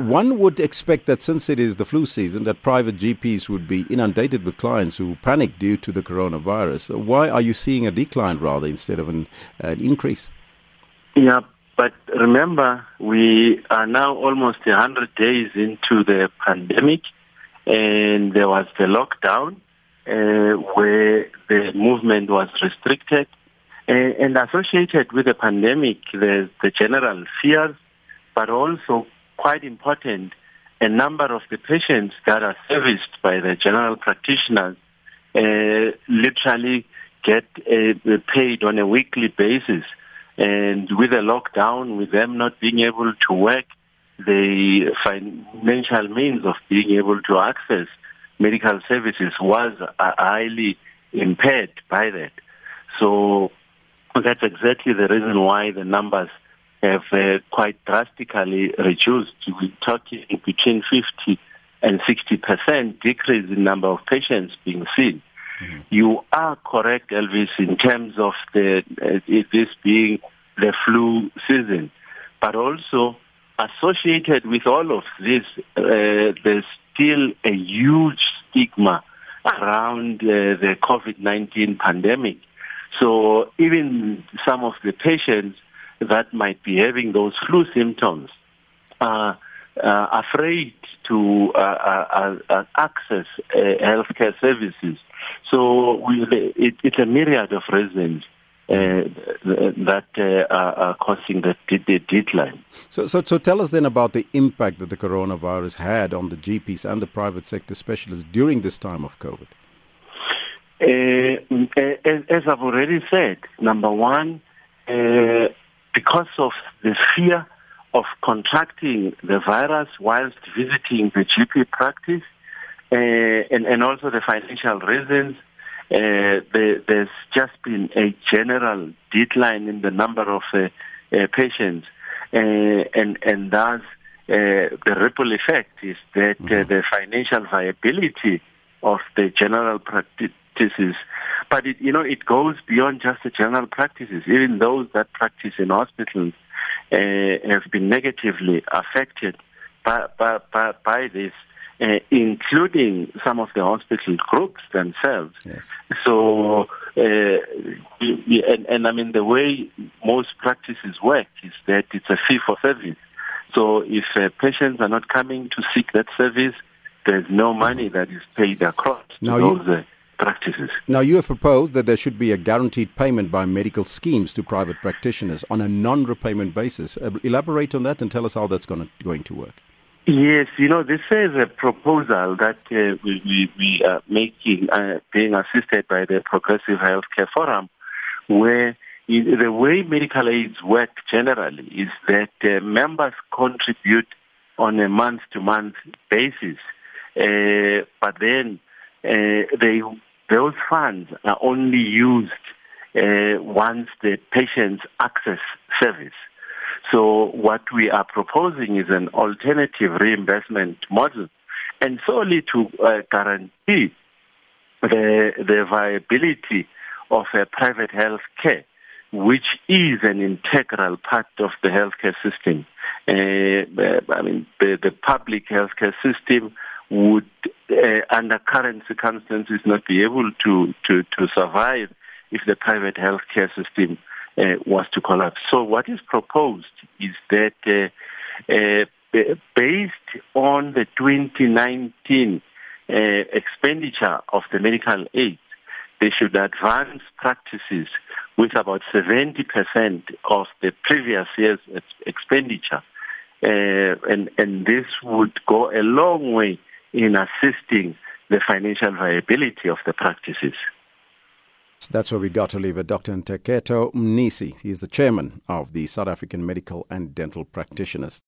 one would expect that since it is the flu season, that private GPs would be inundated with clients who panic due to the coronavirus. Why are you seeing a decline rather instead of an, an increase? Yeah, but remember, we are now almost 100 days into the pandemic, and there was the lockdown uh, where the movement was restricted. Uh, and associated with the pandemic, there's the general fears, but also quite important, a number of the patients that are serviced by the general practitioners uh, literally get uh, paid on a weekly basis. And with the lockdown, with them not being able to work, the financial means of being able to access medical services was uh, highly impaired by that. So that's exactly the reason why the numbers have uh, quite drastically reduced. We're talking between 50 and 60 percent decrease in number of patients being seen. Mm-hmm. You are correct, Elvis, in terms of the uh, this being the flu season, but also associated with all of this, uh, there's still a huge stigma around uh, the COVID-19 pandemic. So even some of the patients that might be having those flu symptoms are uh, afraid to uh, uh, uh access uh, healthcare services. So it, it's a myriad of reasons. Uh, that uh, are causing the, the decline. So, so, so tell us then about the impact that the coronavirus had on the GPs and the private sector specialists during this time of COVID. Uh, as I've already said, number one, because of the fear of contracting the virus whilst visiting the GP practice, uh, and, and also the financial reasons, uh, the, there's just been a general decline in the number of uh, uh, patients, and and thus the ripple effect is that mm-hmm. the financial viability of the general practices, but it you know it goes beyond just the general practices. Even those that practice in hospitals have been negatively affected by by, by, by this uh, including some of the hospital groups themselves. Yes. So, uh, and, and I mean, the way most practices work is that it's a fee for service. So, if uh, patients are not coming to seek that service, there's no money that is paid across now those you, uh, practices. Now, you have proposed that there should be a guaranteed payment by medical schemes to private practitioners on a non repayment basis. Uh, elaborate on that and tell us how that's going to, going to work. Yes, you know, this is a proposal that uh, we, we, we, are making, uh, being assisted by the Progressive Healthcare Forum, where the way medical aids work generally is that uh, members contribute on a month-to-month basis, uh, but then uh, they, those funds are only used uh, once the patients access service. So what we are proposing is an alternative reimbursement model and solely to uh, guarantee the, the viability of a private health care, which is an integral part of the healthcare system. Uh, I mean, the, the public healthcare system would, under current circumstances, not be able to, to, to survive if the private healthcare system uh, was to collapse. So what is proposed is that uh, uh, based on the 2019 uh, expenditure of the medical aid, they should advance practices with about 70% of the previous year's expenditure. Uh, and, and this would go a long way in assisting the financial viability of the practices. That's where we got to leave it. Dr. Nteketo Mnisi. He's the chairman of the South African Medical and Dental Practitioners.